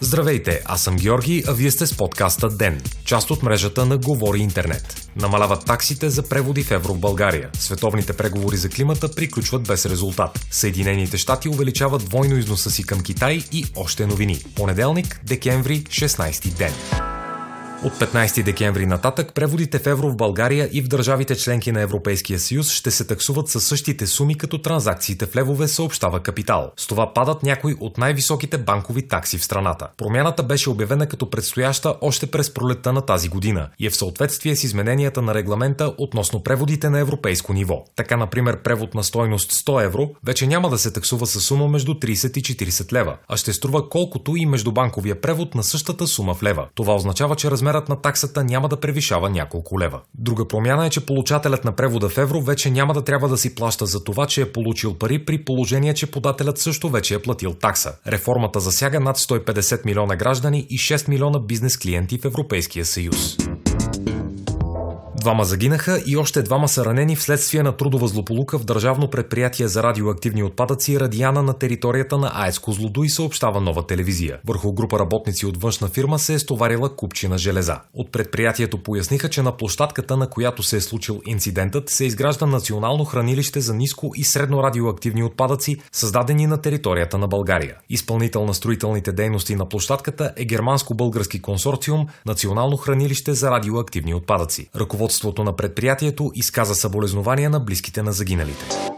Здравейте, аз съм Георги, а вие сте с подкаста ДЕН, част от мрежата на Говори Интернет. Намаляват таксите за преводи в евро в България. Световните преговори за климата приключват без резултат. Съединените щати увеличават двойно износа си към Китай и още новини. Понеделник, декември, 16 ден. От 15 декември нататък преводите в евро в България и в държавите членки на Европейския съюз ще се таксуват със същите суми като транзакциите в левове, съобщава Капитал. С това падат някои от най-високите банкови такси в страната. Промяната беше обявена като предстояща още през пролетта на тази година и е в съответствие с измененията на регламента относно преводите на европейско ниво. Така, например, превод на стойност 100 евро вече няма да се таксува с сума между 30 и 40 лева, а ще струва колкото и междубанковия превод на същата сума в лева. Това означава, че размер размерът на таксата няма да превишава няколко лева. Друга промяна е, че получателят на превода в евро вече няма да трябва да си плаща за това, че е получил пари при положение, че подателят също вече е платил такса. Реформата засяга над 150 милиона граждани и 6 милиона бизнес клиенти в Европейския съюз. Двама загинаха и още двама са ранени вследствие на трудова злополука в Държавно предприятие за радиоактивни отпадъци Радиана на територията на АЕЦ Козлодуй съобщава нова телевизия. Върху група работници от външна фирма се е стоварила купчина железа. От предприятието поясниха, че на площадката, на която се е случил инцидентът, се изгражда национално хранилище за ниско и средно радиоактивни отпадъци, създадени на територията на България. Изпълнител на строителните дейности на площадката е германско-български консорциум Национално хранилище за радиоактивни отпадъци. Ръководството на предприятието изказа съболезнования на близките на загиналите.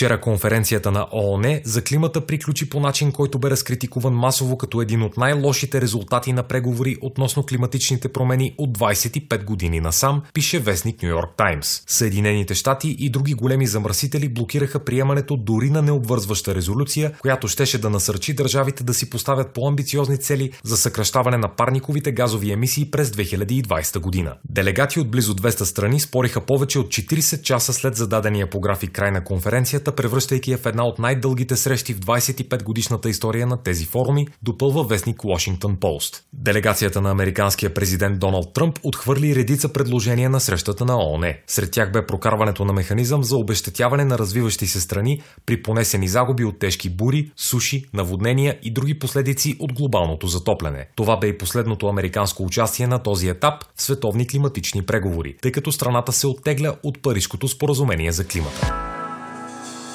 Вчера конференцията на ООН за климата приключи по начин, който бе разкритикуван масово като един от най-лошите резултати на преговори относно климатичните промени от 25 години насам, пише вестник Нью Йорк Таймс. Съединените щати и други големи замърсители блокираха приемането дори на необвързваща резолюция, която щеше да насърчи държавите да си поставят по-амбициозни цели за съкръщаване на парниковите газови емисии през 2020 година. Делегати от близо 200 страни спориха повече от 40 часа след зададения по график край на конференцията Срещата, превръщайки я в една от най-дългите срещи в 25-годишната история на тези форуми, допълва вестник Washington Post. Делегацията на американския президент Доналд Тръмп отхвърли редица предложения на срещата на ООН. Сред тях бе прокарването на механизъм за обещетяване на развиващи се страни при понесени загуби от тежки бури, суши, наводнения и други последици от глобалното затопляне. Това бе и последното американско участие на този етап в световни климатични преговори, тъй като страната се оттегля от Парижкото споразумение за климата.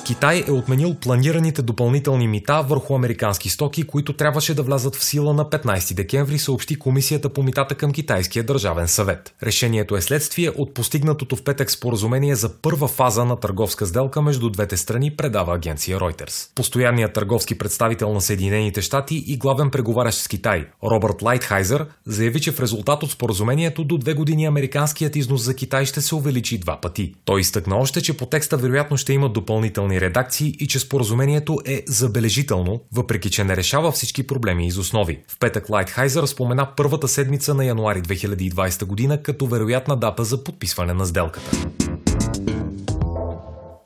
Китай е отменил планираните допълнителни мита върху американски стоки, които трябваше да влязат в сила на 15 декември, съобщи Комисията по митата към Китайския държавен съвет. Решението е следствие от постигнатото в петък споразумение за първа фаза на търговска сделка между двете страни, предава агенция Reuters. Постоянният търговски представител на Съединените щати и главен преговарящ с Китай, Робърт Лайтхайзер, заяви, че в резултат от споразумението до две години американският износ за Китай ще се увеличи два пъти. Той изтъкна още, че по текста вероятно ще има допълнителни отделни редакции и че споразумението е забележително, въпреки че не решава всички проблеми из основи. В петък Лайтхайзер спомена първата седмица на януари 2020 година като вероятна дата за подписване на сделката.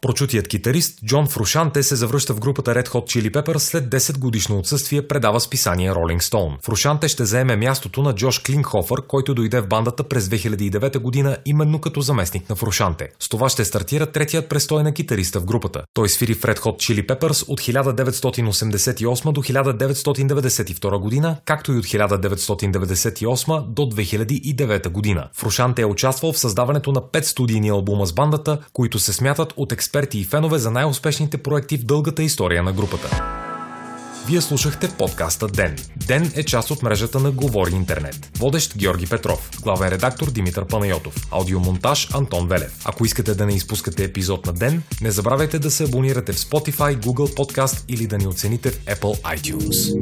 Прочутият китарист Джон Фрушанте се завръща в групата Red Hot Chili Peppers след 10 годишно отсъствие, предава списание Rolling Stone. Фрушанте ще заеме мястото на Джош Клинхофър, който дойде в бандата през 2009 година именно като заместник на Фрушанте. С това ще стартира третият престой на китариста в групата. Той свири в Red Hot Chili Peppers от 1988 до 1992 година, както и от 1998 до 2009 година. Фрушанте е участвал в създаването на 5 студийни албума с бандата, които се смятат от експерт експерти и фенове за най-успешните проекти в дългата история на групата. Вие слушахте подкаста Ден. Ден е част от мрежата на Говори Интернет. Водещ Георги Петров, главен редактор Димитър Панайотов, аудиомонтаж Антон Велев. Ако искате да не изпускате епизод на Ден, не забравяйте да се абонирате в Spotify, Google Podcast или да ни оцените в Apple iTunes.